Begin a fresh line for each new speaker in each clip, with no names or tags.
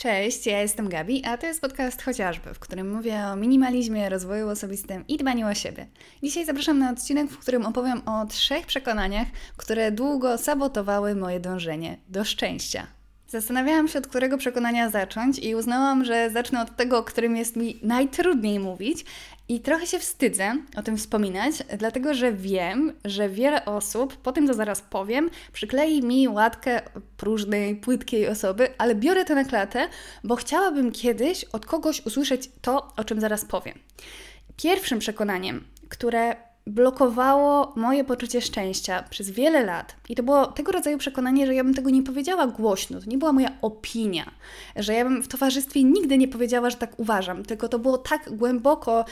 Cześć, ja jestem Gabi, a to jest podcast chociażby, w którym mówię o minimalizmie, rozwoju osobistym i dbaniu o siebie. Dzisiaj zapraszam na odcinek, w którym opowiem o trzech przekonaniach, które długo sabotowały moje dążenie do szczęścia. Zastanawiałam się, od którego przekonania zacząć, i uznałam, że zacznę od tego, o którym jest mi najtrudniej mówić. I trochę się wstydzę o tym wspominać, dlatego że wiem, że wiele osób po tym, co zaraz powiem, przyklei mi łatkę próżnej, płytkiej osoby, ale biorę to na klatę, bo chciałabym kiedyś od kogoś usłyszeć to, o czym zaraz powiem. Pierwszym przekonaniem, które blokowało moje poczucie szczęścia przez wiele lat. I to było tego rodzaju przekonanie, że ja bym tego nie powiedziała głośno, to nie była moja opinia, że ja bym w towarzystwie nigdy nie powiedziała, że tak uważam, tylko to było tak głęboko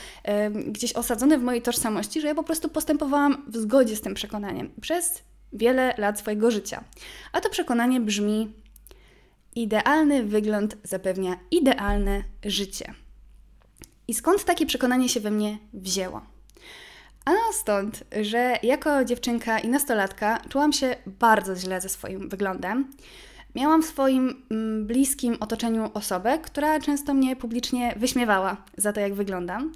gdzieś osadzone w mojej tożsamości, że ja po prostu postępowałam w zgodzie z tym przekonaniem przez wiele lat swojego życia. A to przekonanie brzmi: idealny wygląd zapewnia idealne życie. I skąd takie przekonanie się we mnie wzięło? Ano stąd, że jako dziewczynka i nastolatka czułam się bardzo źle ze swoim wyglądem. Miałam w swoim mm, bliskim otoczeniu osobę, która często mnie publicznie wyśmiewała za to, jak wyglądam.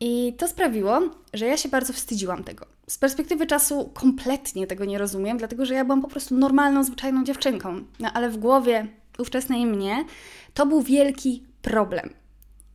I to sprawiło, że ja się bardzo wstydziłam tego. Z perspektywy czasu kompletnie tego nie rozumiem, dlatego że ja byłam po prostu normalną, zwyczajną dziewczynką. No ale w głowie ówczesnej mnie to był wielki problem.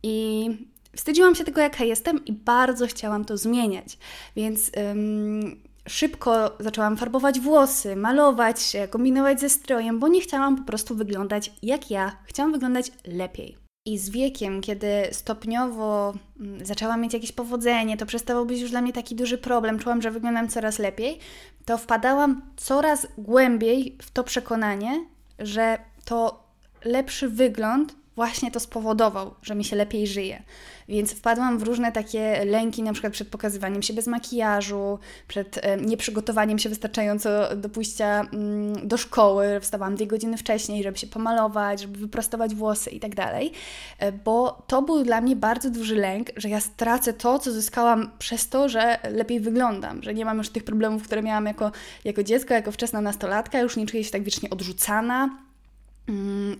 I Wstydziłam się tego, jaka jestem i bardzo chciałam to zmieniać. Więc ym, szybko zaczęłam farbować włosy, malować się, kombinować ze strojem, bo nie chciałam po prostu wyglądać jak ja. Chciałam wyglądać lepiej. I z wiekiem, kiedy stopniowo mm, zaczęłam mieć jakieś powodzenie, to przestało być już dla mnie taki duży problem, czułam, że wyglądam coraz lepiej, to wpadałam coraz głębiej w to przekonanie, że to lepszy wygląd właśnie to spowodował, że mi się lepiej żyje. Więc wpadłam w różne takie lęki, na przykład przed pokazywaniem się bez makijażu, przed nieprzygotowaniem się wystarczająco do pójścia mm, do szkoły. Wstawałam dwie godziny wcześniej, żeby się pomalować, żeby wyprostować włosy i tak dalej, e, bo to był dla mnie bardzo duży lęk, że ja stracę to, co zyskałam przez to, że lepiej wyglądam, że nie mam już tych problemów, które miałam jako, jako dziecko, jako wczesna nastolatka, już nie czuję się tak wiecznie odrzucana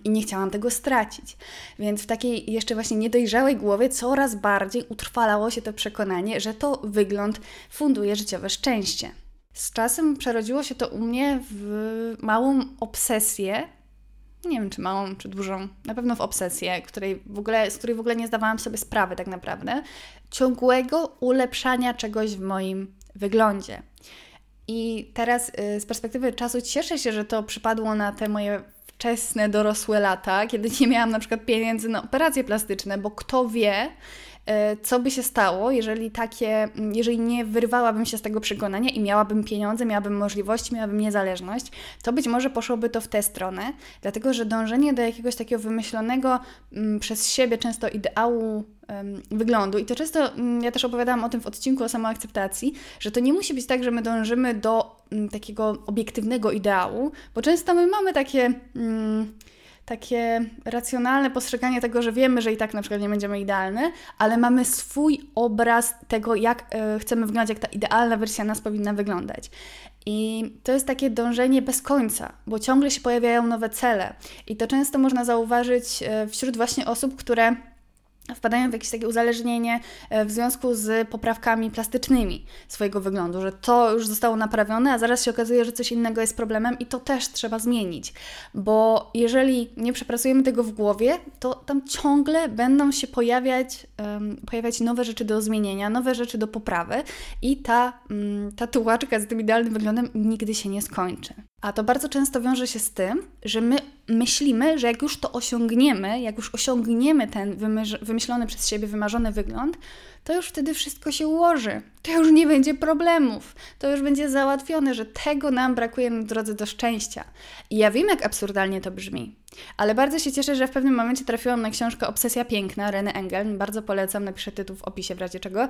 i nie chciałam tego stracić. Więc w takiej jeszcze właśnie niedojrzałej głowie coraz bardziej utrwalało się to przekonanie, że to wygląd funduje życiowe szczęście. Z czasem przerodziło się to u mnie w małą obsesję. Nie wiem, czy małą, czy dużą, na pewno w obsesję, której w ogóle, z której w ogóle nie zdawałam sobie sprawy, tak naprawdę, ciągłego ulepszania czegoś w moim wyglądzie. I teraz y, z perspektywy czasu cieszę się, że to przypadło na te moje wczesne, dorosłe lata, kiedy nie miałam na przykład pieniędzy na operacje plastyczne, bo kto wie, E, co by się stało, jeżeli takie, mm, jeżeli nie wyrwałabym się z tego przekonania i miałabym pieniądze, miałabym możliwości, miałabym niezależność, to być może poszłoby to w tę stronę, dlatego że dążenie do jakiegoś takiego wymyślonego m, mm, przez siebie często ideału wyglądu. I to często, mm, ja też opowiadałam o tym w odcinku o samoakceptacji, że to nie musi być tak, że my dążymy do takiego obiektywnego ideału, bo często my mamy takie takie racjonalne postrzeganie tego, że wiemy, że i tak na przykład nie będziemy idealne, ale mamy swój obraz tego, jak y, chcemy wyglądać, jak ta idealna wersja nas powinna wyglądać. I to jest takie dążenie bez końca, bo ciągle się pojawiają nowe cele. I to często można zauważyć e, wśród właśnie osób, które wpadają w jakieś takie uzależnienie e, w związku z poprawkami plastycznymi swojego wyglądu, że to już zostało naprawione, a zaraz się okazuje, że coś innego jest problemem i to też trzeba zmienić. Bo jeżeli nie przepracujemy tego w głowie, to tam ciągle będą się pojawiać, um, pojawiać nowe rzeczy do zmienienia, nowe rzeczy do poprawy i ta, um, ta tułaczka z tym idealnym wyglądem nigdy się nie skończy. A to bardzo często wiąże się z tym, że my myślimy, że jak już to osiągniemy, jak już osiągniemy ten wymyślony przez siebie, wymarzony wygląd, to już wtedy wszystko się ułoży. To już nie będzie problemów. To już będzie załatwione, że tego nam brakuje na drodze do szczęścia. I ja wiem, jak absurdalnie to brzmi, ale bardzo się cieszę, że w pewnym momencie trafiłam na książkę Obsesja Piękna Reny Engel. Bardzo polecam, napiszę tytuł w opisie w razie czego,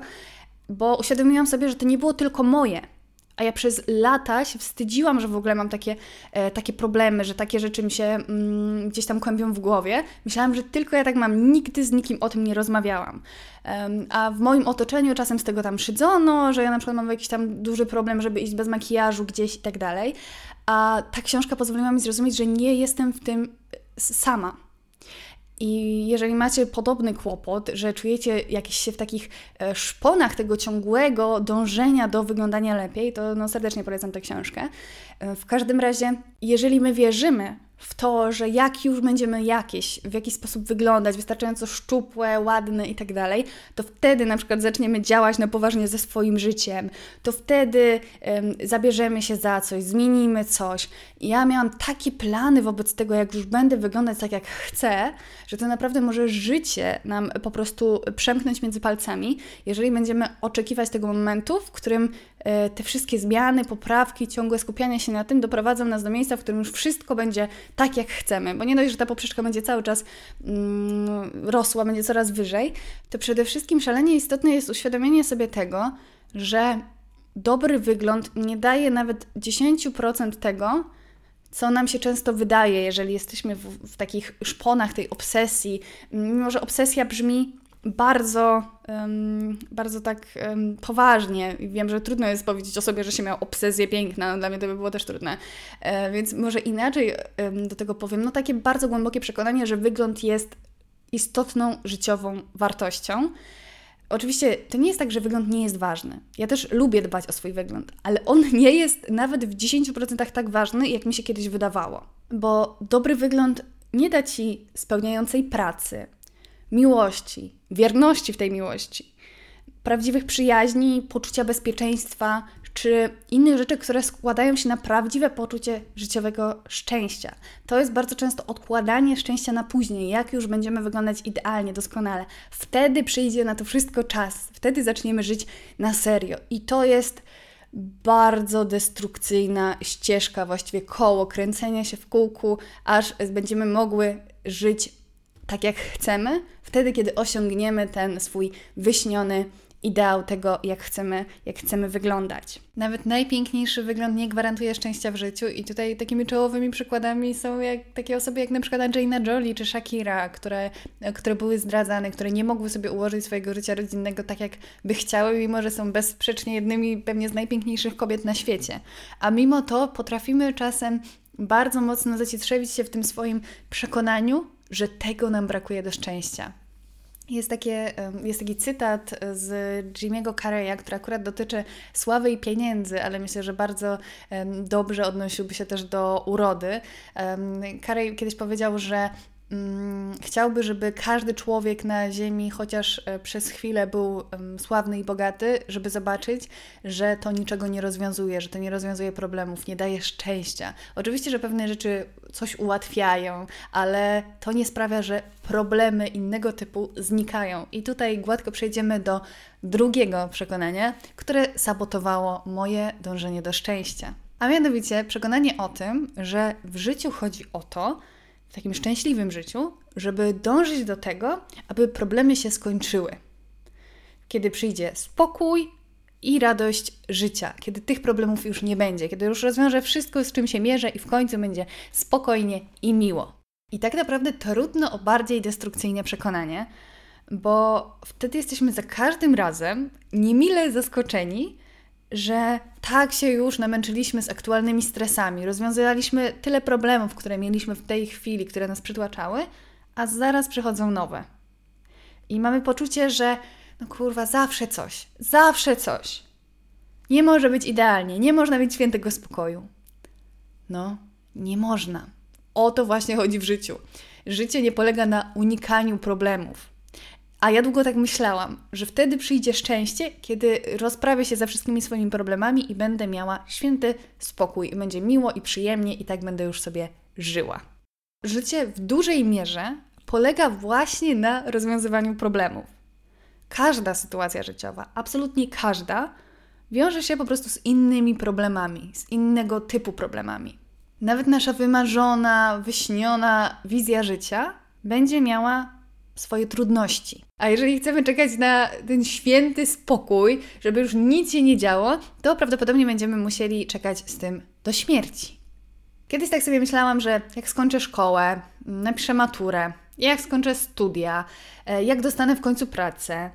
bo uświadomiłam sobie, że to nie było tylko moje a ja przez lata się wstydziłam, że w ogóle mam takie, e, takie problemy, że takie rzeczy mi się mm, gdzieś tam kłębią w głowie. Myślałam, że tylko ja tak mam, nigdy z nikim o tym nie rozmawiałam. Um, a w moim otoczeniu czasem z tego tam szydzono, że ja na przykład mam jakiś tam duży problem, żeby iść bez makijażu gdzieś i tak dalej. A ta książka pozwoliła mi zrozumieć, że nie jestem w tym sama. I jeżeli macie podobny kłopot, że czujecie jakieś się w takich e, szponach tego ciągłego dążenia do wyglądania lepiej, to no serdecznie polecam tę książkę. E, w każdym razie, jeżeli my wierzymy w to, że jak już będziemy jakieś, w jakiś sposób wyglądać, wystarczająco szczupłe, ładne i tak dalej, to wtedy na przykład zaczniemy działać na poważnie ze swoim życiem, to wtedy zabierzemy się za coś, zmienimy coś. I ja miałam takie plany wobec tego, jak już będę wyglądać tak, jak chcę, że to naprawdę może życie nam po prostu przemknąć między palcami, jeżeli będziemy oczekiwać tego momentu, w którym te wszystkie zmiany, poprawki, ciągłe skupianie się na tym doprowadzą nas do miejsca, w którym już wszystko będzie tak, jak chcemy, bo nie dość, że ta poprzeczka będzie cały czas mm, rosła, będzie coraz wyżej, to przede wszystkim szalenie istotne jest uświadomienie sobie tego, że dobry wygląd nie daje nawet 10% tego, co nam się często wydaje, jeżeli jesteśmy w, w, takich szponach tej obsesji. Mimo, że obsesja brzmi bardzo, um, bardzo tak um, poważnie. Wiem, że trudno jest powiedzieć o sobie, że się miał obsesję piękna, no, dla mnie to by było też trudne. E, więc może inaczej um, do tego powiem. No takie bardzo głębokie przekonanie, że wygląd jest istotną życiową wartością. Oczywiście to nie jest tak, że wygląd nie jest ważny. Ja też lubię dbać o swój wygląd, ale on nie jest nawet w 10% tak ważny, jak mi się kiedyś wydawało. Bo dobry wygląd nie da ci spełniającej pracy, miłości, wierności w tej miłości, prawdziwych przyjaźni, poczucia bezpieczeństwa, czy innych rzeczy, które składają się na prawdziwe poczucie życiowego szczęścia. To jest bardzo często odkładanie szczęścia na później, jak już będziemy wyglądać idealnie, doskonale. Wtedy przyjdzie na to wszystko czas, wtedy zaczniemy żyć na serio. I to jest bardzo destrukcyjna ścieżka, właściwie koło kręcenia się w kółku, aż będziemy mogły żyć tak, jak chcemy, wtedy, kiedy osiągniemy ten swój wyśniony ideał tego, jak chcemy, jak chcemy wyglądać. Nawet najpiękniejszy wygląd nie gwarantuje szczęścia w życiu i tutaj takimi czołowymi przykładami są jak, takie osoby jak na przykład Angelina Jolie czy Shakira, które, które były zdradzane, które nie mogły sobie ułożyć swojego życia rodzinnego tak, jak by chciały, mimo że są bezsprzecznie jednymi pewnie z najpiękniejszych kobiet na świecie. A mimo to potrafimy czasem bardzo mocno zacietrzewić się w tym swoim przekonaniu, że tego nam brakuje do szczęścia. Jest, takie, jest taki cytat z Jimmy'ego Carreya, który akurat dotyczy sławy i pieniędzy, ale myślę, że bardzo dobrze odnosiłby się też do urody. Carrey kiedyś powiedział, że chciałby, żeby każdy człowiek na Ziemi chociaż e, przez chwilę był sławny i bogaty, żeby zobaczyć, że to niczego nie rozwiązuje, że to nie rozwiązuje problemów, nie daje szczęścia. Oczywiście, że pewne rzeczy coś ułatwiają, ale to nie sprawia, że problemy innego typu znikają. I tutaj gładko przejdziemy do drugiego przekonania, które sabotowało moje dążenie do szczęścia. A mianowicie przekonanie o tym, że w życiu chodzi o to, w takim szczęśliwym życiu, żeby dążyć do tego, aby problemy się skończyły. Kiedy przyjdzie spokój i radość życia, kiedy tych problemów już nie będzie, kiedy już rozwiążę wszystko, z czym się mierzę i w końcu będzie spokojnie i miło. I tak naprawdę trudno o bardziej destrukcyjne przekonanie, bo wtedy jesteśmy za każdym razem niemile zaskoczeni, że tak się już namęczyliśmy z aktualnymi stresami, rozwiązywaliśmy tyle problemów, które mieliśmy w tej chwili, które nas przytłaczały, a zaraz przychodzą nowe. I mamy poczucie, że no kurwa, zawsze coś, zawsze coś. Nie może być idealnie, nie można mieć świętego spokoju. No, nie można. O to właśnie chodzi w życiu. Życie nie polega na unikaniu problemów. A ja długo tak myślałam, że wtedy przyjdzie szczęście, kiedy rozprawię się ze wszystkimi swoimi problemami i będę miała święty spokój, i będzie miło i przyjemnie, i tak będę już sobie żyła. Życie w dużej mierze polega właśnie na rozwiązywaniu problemów. Każda sytuacja życiowa, absolutnie każda, wiąże się po prostu z innymi problemami, z innego typu problemami. Nawet nasza wymarzona, wyśniona wizja życia będzie miała swoje trudności. A jeżeli chcemy czekać na ten święty spokój, żeby już nic się nie działo, to prawdopodobnie będziemy musieli czekać z tym do śmierci. Kiedyś tak sobie myślałam, że jak skończę szkołę, napiszę maturę, jak skończę studia, e, jak dostanę w końcu pracę,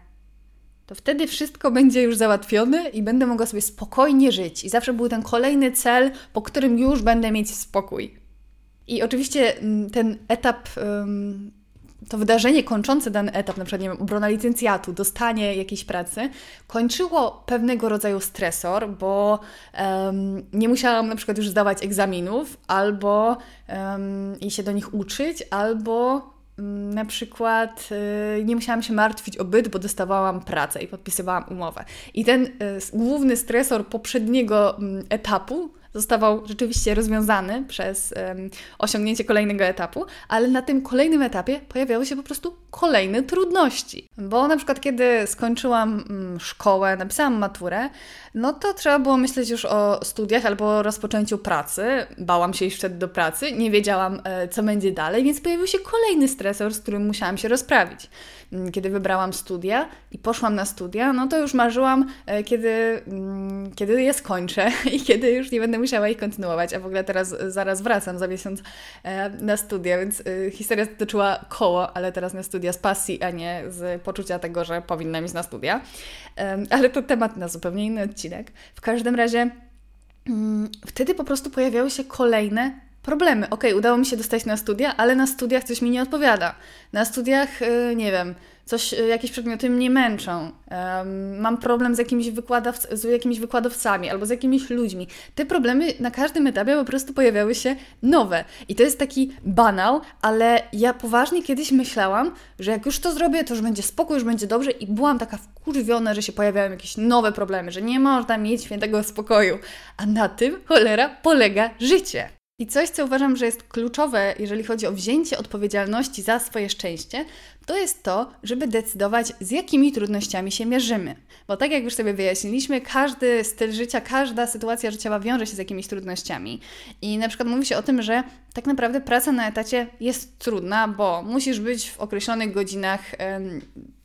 to wtedy wszystko będzie już załatwione i będę mogła sobie spokojnie żyć. I zawsze był ten kolejny cel, po którym już będę mieć spokój. I oczywiście mm, ten etap to wydarzenie kończące dany etap, na przykład nie wiem, obrona licencjatu, dostanie jakiejś pracy, kończyło pewnego rodzaju stresor, bo um, nie musiałam na przykład już zdawać egzaminów, albo um, i się do nich uczyć, albo um, na przykład y, nie musiałam się martwić o byt, bo dostawałam pracę i podpisywałam umowę. I ten y, główny stresor poprzedniego mm, etapu zostawał rzeczywiście rozwiązany przez um, osiągnięcie kolejnego etapu, ale na tym kolejnym etapie pojawiały się po prostu kolejne trudności. Bo na przykład, kiedy skończyłam um, szkołę, napisałam maturę, no to trzeba było myśleć już o studiach albo o rozpoczęciu pracy. Bałam się iść wtedy do pracy, nie wiedziałam, e, co będzie dalej, więc pojawił się kolejny stresor, z którym musiałam się rozprawić. Mm, kiedy wybrałam studia i poszłam na studia, no to już marzyłam, e, kiedy, mm, kiedy je skończę i kiedy już nie będę musiała ich kontynuować, a w ogóle teraz zaraz wracam za miesiąc e, na studia, więc historia dotyczyła koło, ale teraz na studia z pasji, a nie z poczucia tego, że powinnam iść na studia. Ale to temat na zupełnie inny odcinek odcinek. W każdym razie mm, wtedy po prostu pojawiały się kolejne problemy. Ok, udało mi się dostać na studia, ale na studiach coś mi nie odpowiada. Na studiach, yy, nie wiem, coś, y, jakieś przedmioty mnie męczą, mam problem z jakimiś, z jakimiś wykładowcami albo z jakimiś ludźmi. Te problemy na każdym etapie po prostu pojawiały się nowe. I to jest taki banał, ale ja poważnie kiedyś myślałam, że jak już to zrobię, to już będzie spokój, już będzie dobrze i byłam taka wkurwiona, że się pojawiają jakieś nowe problemy, że nie można mieć świętego spokoju. A na tym, cholera, polega życie. I coś, co uważam, że jest kluczowe, jeżeli chodzi o wzięcie odpowiedzialności za swoje szczęście, to jest to, żeby decydować, z jakimi trudnościami się mierzymy. Bo tak jak już sobie wyjaśniliśmy, każdy styl życia, każda sytuacja życiowa wiąże się z jakimiś trudnościami. I na przykład mówi się o tym, że tak naprawdę praca na etacie jest trudna, bo musisz być w określonych godzinach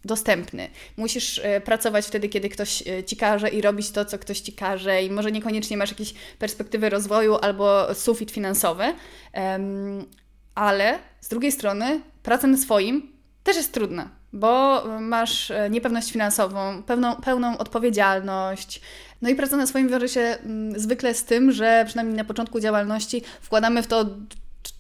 dostępny. Musisz e, pracować wtedy, kiedy ktoś e, ci każe i robić to, co ktoś ci każe, i może niekoniecznie masz jakieś perspektywy rozwoju albo sufit finansowy, ale z drugiej strony praca na swoim też jest trudna, bo masz e, niepewność finansową, pełną, pełną odpowiedzialność. No i praca na swoim wiąże się mm, zwykle z tym, że przynajmniej na początku działalności wkładamy w to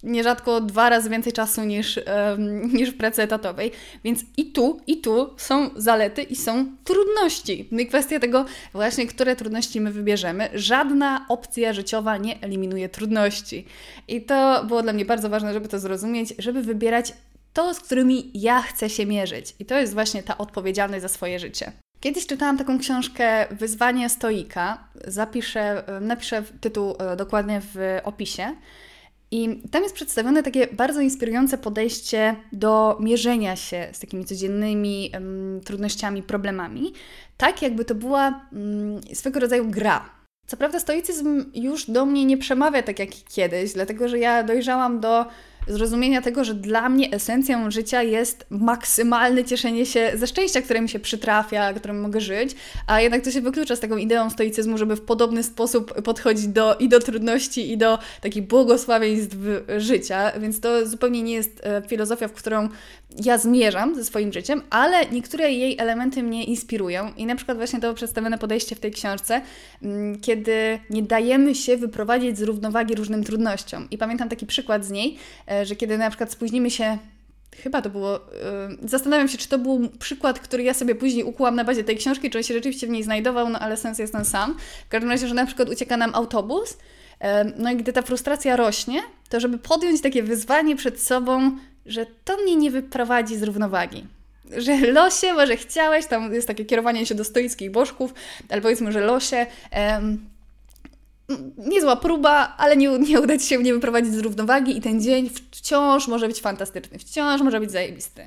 nierzadko dwa razy więcej czasu niż, um, niż w pracy etatowej. Więc i tu, i tu są zalety i są trudności. No i kwestia tego właśnie, które trudności my wybierzemy. Żadna opcja życiowa nie eliminuje trudności. I to było dla mnie bardzo ważne, żeby to zrozumieć, żeby wybierać to, z którymi ja chcę się mierzyć. I to jest właśnie ta odpowiedzialność za swoje życie. Kiedyś czytałam taką książkę Wyzwanie stoika. Zapiszę, napiszę tytuł e, dokładnie w opisie. I tam jest przedstawione takie bardzo inspirujące podejście do mierzenia się z takimi codziennymi um, trudnościami, problemami, tak jakby to była um, swego rodzaju gra. Co prawda, stoicyzm już do mnie nie przemawia tak jak kiedyś, dlatego że ja dojrzałam do zrozumienia tego, że dla mnie esencją życia jest maksymalne cieszenie się ze szczęścia, które mi się przytrafia, którym mogę żyć, a jednak to się wyklucza z taką ideą stoicyzmu, żeby w podobny sposób podchodzić do, i do trudności, i do takich błogosławieństw życia, więc to zupełnie nie jest e, filozofia, w którą ja zmierzam ze swoim życiem, ale niektóre jej elementy mnie inspirują i na przykład właśnie to przedstawione podejście w tej książce, mm, kiedy nie dajemy się wyprowadzić z równowagi różnym trudnościom. I pamiętam taki przykład z niej, e, że kiedy na przykład spóźnimy się Chyba to było. Yy, zastanawiam się, czy to był przykład, który ja sobie później ukułam na bazie tej książki, czy on się rzeczywiście w niej znajdował, no ale sens jest ten sam. W każdym razie, że na przykład ucieka nam autobus, yy, no i gdy ta frustracja rośnie, to żeby podjąć takie wyzwanie przed sobą, że to mnie nie wyprowadzi z równowagi. Że losie, może chciałeś, tam jest takie kierowanie się do stoickich bożków, ale powiedzmy, że losie. Niezła próba, ale nie, nie uda Ci się mnie wyprowadzić z równowagi i ten dzień wciąż może być fantastyczny, wciąż może być zajebisty.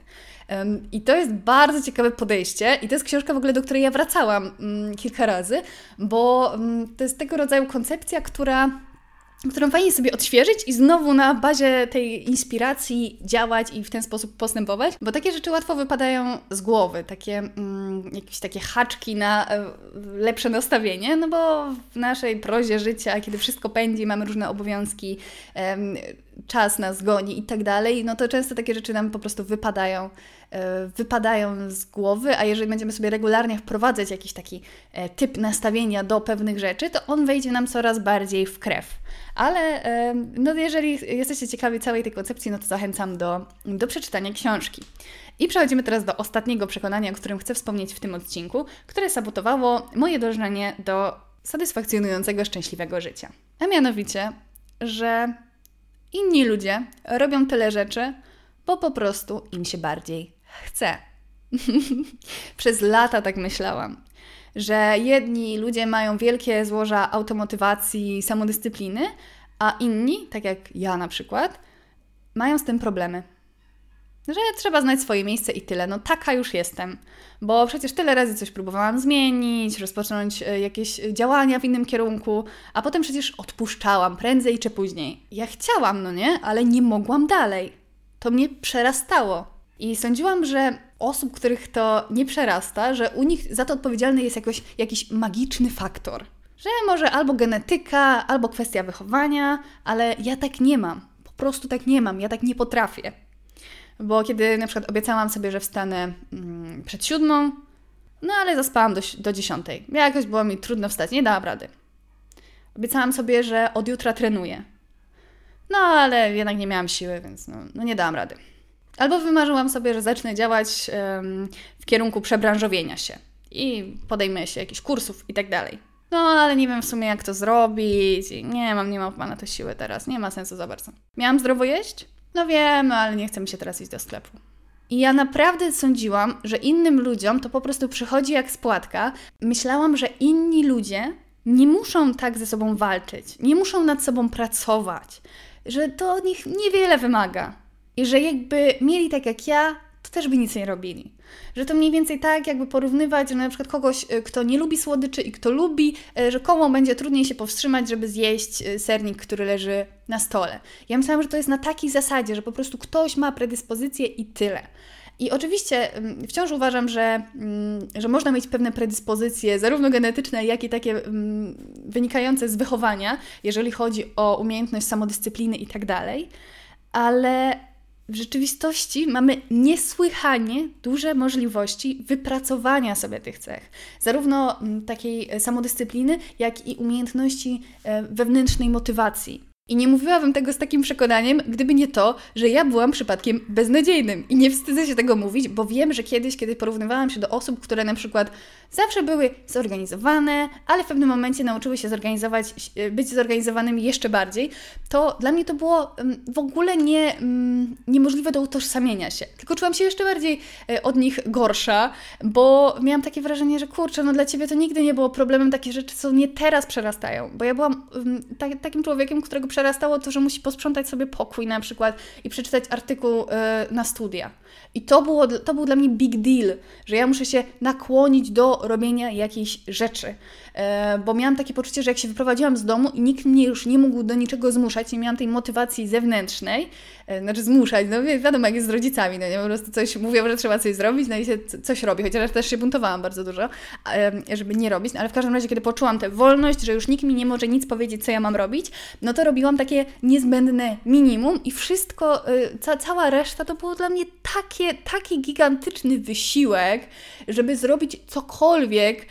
I to jest bardzo ciekawe podejście i to jest książka w ogóle, do której ja wracałam um, kilka razy, bo um, to jest tego rodzaju koncepcja, która którą fajnie sobie odświeżyć i znowu na bazie tej inspiracji działać i w ten sposób postępować, bo takie rzeczy łatwo wypadają z głowy, takie mm, jakieś takie haczki na e, lepsze nastawienie, no bo w naszej prozie życia, kiedy wszystko pędzi, mamy różne obowiązki, czas nas goni i tak dalej, no to często takie rzeczy nam po prostu wypadają, e, wypadają z głowy, a jeżeli będziemy sobie regularnie wprowadzać jakiś taki e, typ nastawienia do pewnych rzeczy, to on wejdzie nam coraz bardziej w krew. Ale no jeżeli jesteście ciekawi całej tej koncepcji, no to zachęcam do, do przeczytania książki. I przechodzimy teraz do ostatniego przekonania, o którym chcę wspomnieć w tym odcinku, które sabotowało moje dążenie do satysfakcjonującego, szczęśliwego życia. A mianowicie, że inni ludzie robią tyle rzeczy, bo po prostu im się bardziej chce. Przez lata tak myślałam, że jedni ludzie mają wielkie złoża automotywacji, samodyscypliny, a inni, tak jak ja na przykład, mają z tym problemy że trzeba znać swoje miejsce i tyle. No taka już jestem, bo przecież tyle razy coś próbowałam zmienić, rozpocząć e, jakieś działania w innym kierunku, a potem przecież odpuszczałam prędzej czy później. Ja chciałam, no nie, ale nie mogłam dalej. To mnie przerastało. I sądziłam, że osób, których to nie przerasta, że u nich za to odpowiedzialny jest jakoś, jakiś magiczny faktor. Że może albo genetyka, albo kwestia wychowania, ale ja tak nie mam. Po prostu tak nie mam, ja tak nie potrafię. Bo kiedy na przykład obiecałam sobie, że wstanę mm, przed siódmą, no ale zaspałam do, do dziesiątej. Jakoś było mi trudno wstać, nie dałam rady. Obiecałam sobie, że od jutra trenuję. No ale jednak nie miałam siły, więc no, no nie dałam rady. Albo wymarzyłam sobie, że zacznę działać um, w kierunku przebranżowienia się i podejmę się jakichś kursów i tak dalej. No, ale nie wiem w sumie jak to zrobić. Nie mam, nie mam na to siły teraz. Nie ma sensu za bardzo. Miałam zdrowo jeść? No wiem, ale nie chce mi się teraz iść do sklepu. I ja naprawdę sądziłam, że innym ludziom to po prostu przychodzi jak spłatka. Myślałam, że inni ludzie nie muszą tak ze sobą walczyć, nie muszą nad sobą pracować, że to od nich niewiele wymaga. I że jakby mieli tak jak ja, to też by nic nie robili. Że to mniej więcej tak, jakby porównywać, że na przykład kogoś, y, kto nie lubi słodyczy i kto lubi, y, że komu będzie trudniej się powstrzymać, żeby zjeść y, sernik, który leży na stole. Ja myślałam, że to jest na takiej zasadzie, że po prostu ktoś ma predyspozycję i tyle. I oczywiście wciąż uważam, że, że można mieć pewne predyspozycje, zarówno genetyczne, jak i takie wynikające z wychowania, jeżeli chodzi o umiejętność samodyscypliny i tak dalej, ale w rzeczywistości mamy niesłychanie duże możliwości wypracowania sobie tych cech, zarówno mm, takiej e, samodyscypliny, jak i umiejętności e, wewnętrznej motywacji. I nie mówiłabym tego z takim przekonaniem, gdyby nie to, że ja byłam przypadkiem beznadziejnym. I nie wstydzę się tego mówić, bo wiem, że kiedyś, kiedy porównywałam się do osób, które na przykład zawsze były zorganizowane, ale w pewnym momencie nauczyły się zorganizować, być zorganizowanymi jeszcze bardziej, to dla mnie to było w ogóle nie, niemożliwe do utożsamienia się. Tylko czułam się jeszcze bardziej e, od nich gorsza, bo miałam takie wrażenie, że kurczę, no dla Ciebie to nigdy nie było problemem takie rzeczy, co mnie teraz przerastają. Bo ja byłam tak, takim człowiekiem, którego przerastało to, że musi posprzątać sobie pokój na przykład i przeczytać artykuł y, na studia. I to, było, to był dla mnie big deal, że ja muszę się nakłonić do robienia jakiejś rzeczy. E, bo miałam takie poczucie, że jak się wyprowadziłam z domu i nikt mnie już nie mógł do niczego zmuszać, nie miałam tej motywacji zewnętrznej, e, znaczy zmuszać, no wiadomo jak jest z rodzicami, no nie, po prostu coś mówią, że trzeba coś zrobić, no i się coś robi, chociaż też się buntowałam bardzo dużo, e, żeby nie robić, no ale w każdym razie, kiedy poczułam tę wolność, że już nikt mi nie może nic powiedzieć, co ja mam robić, no to robiłam takie niezbędne minimum i wszystko, ca cała reszta to było dla mnie takie, taki gigantyczny wysiłek, żeby zrobić cokolwiek,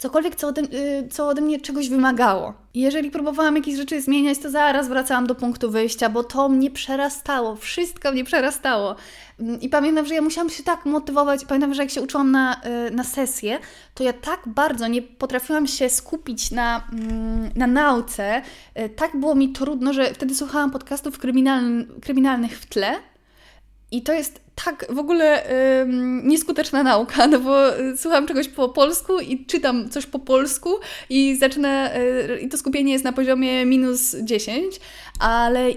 cokolwiek, co ode, y, co ode mnie czegoś wymagało. Jeżeli próbowałam jakieś rzeczy zmieniać, to zaraz wracałam do punktu wyjścia, bo to mnie przerastało, wszystko mnie przerastało. Mm, I pamiętam, że ja musiałam się tak motywować. Pamiętam, że jak się uczyłam na, y, na sesję, to ja tak bardzo nie potrafiłam się skupić na, mm, na nauce. Y, tak było mi trudno, że wtedy słuchałam podcastów kryminalnych w tle. I to jest tak w ogóle nieskuteczna nauka, no bo y, słucham czegoś po polsku i czytam coś po polsku i zaczyna, i to skupienie jest na poziomie minus 10, ale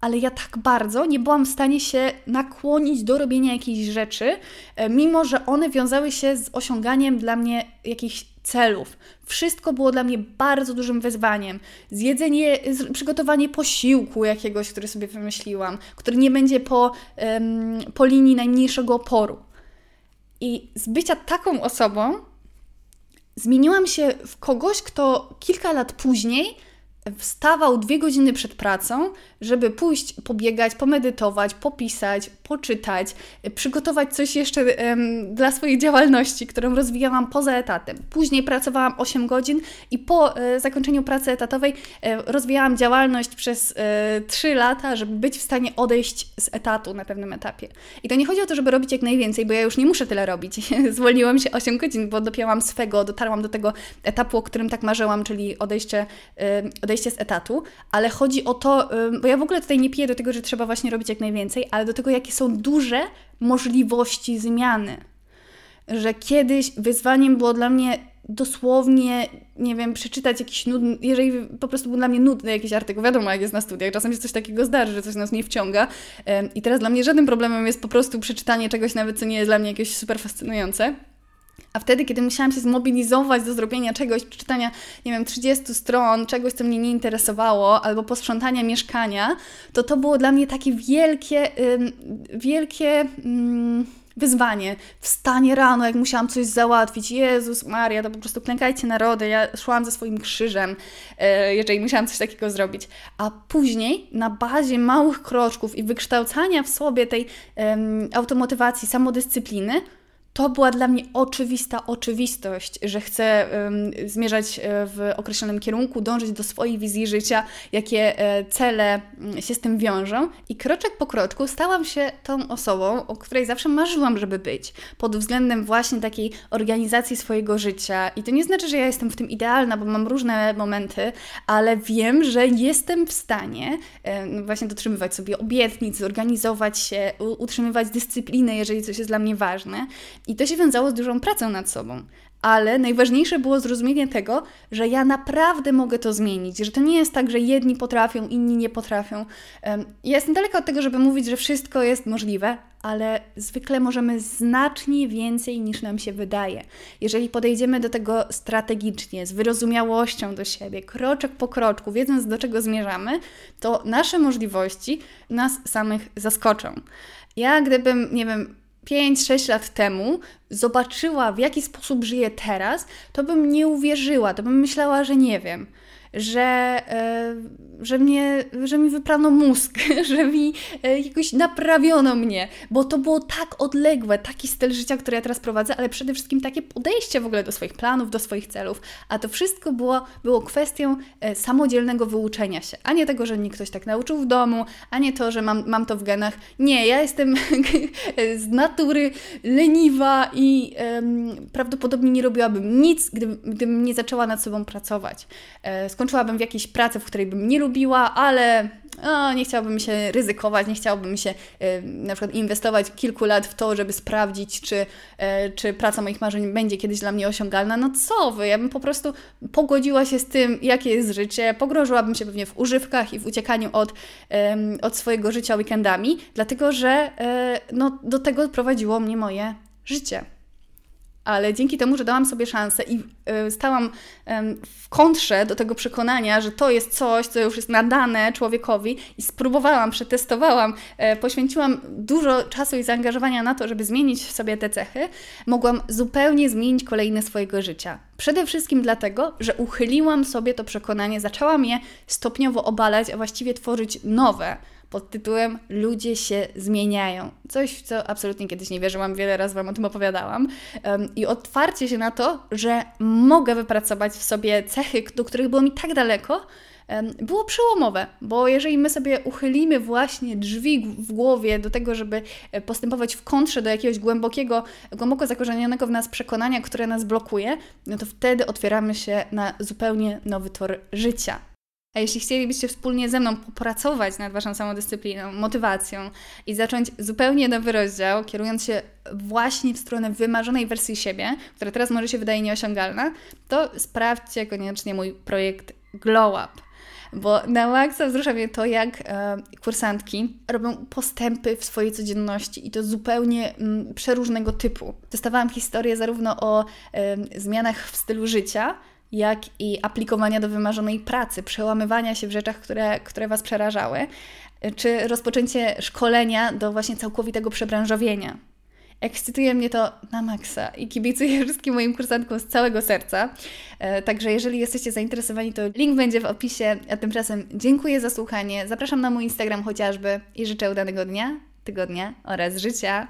ale ja tak bardzo nie byłam w stanie się nakłonić do robienia jakichś rzeczy, e, mimo że one wiązały się z osiąganiem dla mnie jakichś celów. Wszystko było dla mnie bardzo dużym wyzwaniem. Zjedzenie, przygotowanie posiłku jakiegoś, który sobie wymyśliłam, który nie będzie po, um, po linii najmniejszego oporu. I z bycia taką osobą zmieniłam się w kogoś, kto kilka lat później wstawał dwie godziny przed pracą, żeby pójść pobiegać, pomedytować, popisać, poczytać, przygotować coś jeszcze um, dla swojej działalności, którą rozwijałam poza etatem. Później pracowałam 8 godzin i po e, zakończeniu pracy etatowej e, rozwijałam działalność przez e, 3 lata, żeby być w stanie odejść z etatu na pewnym etapie. I to nie chodzi o to, żeby robić jak najwięcej, bo ja już nie muszę tyle robić. Zwolniłam się 8 godzin, bo dopięłam swego, dotarłam do tego etapu, o którym tak marzyłam, czyli odejście, e, odejście z etatu, ale chodzi o to, bo ja w ogóle tutaj nie piję do tego, że trzeba właśnie robić jak najwięcej, ale do tego, jakie są duże możliwości zmiany. Że kiedyś wyzwaniem było dla mnie dosłownie, nie wiem, przeczytać jakiś nudny, jeżeli po prostu był dla mnie nudny jakiś artykuł, wiadomo jak jest na studiach, czasem się coś takiego zdarzy, że coś nas nie wciąga i teraz dla mnie żadnym problemem jest po prostu przeczytanie czegoś nawet, co nie jest dla mnie jakieś super fascynujące, a wtedy, kiedy musiałam się zmobilizować do zrobienia czegoś, przeczytania, nie wiem, 30 stron, czegoś, co mnie nie interesowało, albo posprzątania mieszkania, to to było dla mnie takie wielkie, wielkie wyzwanie. Wstanie rano, jak musiałam coś załatwić. Jezus Maria, to po prostu klękajcie narody. Ja szłam ze swoim krzyżem, e, jeżeli musiałam coś takiego zrobić. A później, na bazie małych kroczków i wykształcania w sobie tej automotywacji, samodyscypliny, to była dla mnie oczywista oczywistość, że chcę um, zmierzać e, w określonym kierunku, dążyć do swojej wizji życia, jakie e, cele mm, się z tym wiążą. I kroczek po kroczku stałam się tą osobą, o której zawsze marzyłam, żeby być, pod względem właśnie takiej organizacji swojego życia. I to nie znaczy, że ja jestem w tym idealna, bo mam różne momenty, ale wiem, że jestem w stanie e, właśnie dotrzymywać sobie obietnic, zorganizować się, utrzymywać dyscyplinę, jeżeli coś jest dla mnie ważne. I to się wiązało z dużą pracą nad sobą. Ale najważniejsze było zrozumienie tego, że ja naprawdę mogę to zmienić, że to nie jest tak, że jedni potrafią, inni nie potrafią. Ja jestem daleka od tego, żeby mówić, że wszystko jest możliwe, ale zwykle możemy znacznie więcej niż nam się wydaje. Jeżeli podejdziemy do tego strategicznie, z wyrozumiałością do siebie, kroczek po kroczku, wiedząc do czego zmierzamy, to nasze możliwości nas samych zaskoczą. Ja gdybym, nie wiem, 5-6 lat temu zobaczyła, w jaki sposób żyję teraz, to bym nie uwierzyła, to bym myślała, że nie wiem że, e, że, mnie, że mi wyprano mózg, że mi e, jakoś naprawiono mnie, bo to było tak odległe, taki styl życia, który ja teraz prowadzę, ale przede wszystkim takie podejście w ogóle do swoich planów, do swoich celów, a to wszystko było, było kwestią e, samodzielnego wyuczenia się, a nie tego, że mnie ktoś tak nauczył w domu, a nie to, że mam, mam to w genach. Nie, ja jestem z natury leniwa i um, prawdopodobnie nie robiłabym nic, gdybym, nie zaczęła nad sobą pracować skończyłabym w jakiejś pracy, w której bym nie lubiła, ale o, nie chciałabym się ryzykować, nie chciałabym się na przykład inwestować kilku lat w to, żeby sprawdzić, czy, y, czy praca moich marzeń będzie kiedyś dla mnie osiągalna. No co wy, ja bym po prostu pogodziła się z tym, jakie jest życie, pogrążyłabym się pewnie w używkach i w uciekaniu od, od swojego życia weekendami, dlatego że no, do tego prowadziło mnie moje życie ale dzięki temu, że dałam sobie szansę i y, stałam w kontrze do tego przekonania, że to jest coś, co już jest nadane człowiekowi i spróbowałam, przetestowałam, e, poświęciłam dużo czasu i zaangażowania na to, żeby zmienić w sobie te cechy, mogłam zupełnie zmienić kolejne swojego życia. Przede wszystkim dlatego, że uchyliłam sobie to przekonanie, zaczęłam je stopniowo obalać, a właściwie tworzyć nowe pod tytułem Ludzie się zmieniają. Coś, w co absolutnie kiedyś nie wierzyłam, wiele razy Wam o tym opowiadałam. I otwarcie się na to, że mogę wypracować w sobie cechy, do których było mi tak daleko, było przełomowe, bo jeżeli my sobie uchylimy właśnie drzwi w głowie do tego, żeby e, postępować w kontrze do jakiegoś głębokiego, głęboko zakorzenionego w nas przekonania, które nas blokuje, no to wtedy otwieramy się na zupełnie nowy tor życia. A jeśli chcielibyście wspólnie ze mną popracować nad Waszą samodyscypliną, motywacją i zacząć zupełnie nowy rozdział, kierując się właśnie w stronę wymarzonej wersji siebie, która teraz może się wydaje nieosiągalna, to sprawdźcie koniecznie mój projekt Glow Up. Bo na maksa wzrusza mnie to, jak e, kursantki robią postępy w swojej codzienności i to zupełnie mm, przeróżnego typu. Dostawałam historię zarówno o e, zmianach w stylu życia, jak i aplikowania do wymarzonej pracy, przełamywania się w rzeczach, które, które Was przerażały, czy rozpoczęcie szkolenia do właśnie całkowitego przebranżowienia. Ekscytuje mnie to na maksa i kibicuję wszystkim moim kursantkom z całego serca. E, także jeżeli jesteście zainteresowani, to link będzie w opisie. A tymczasem dziękuję za słuchanie. Zapraszam na mój Instagram chociażby i życzę udanego dnia, tygodnia oraz życia.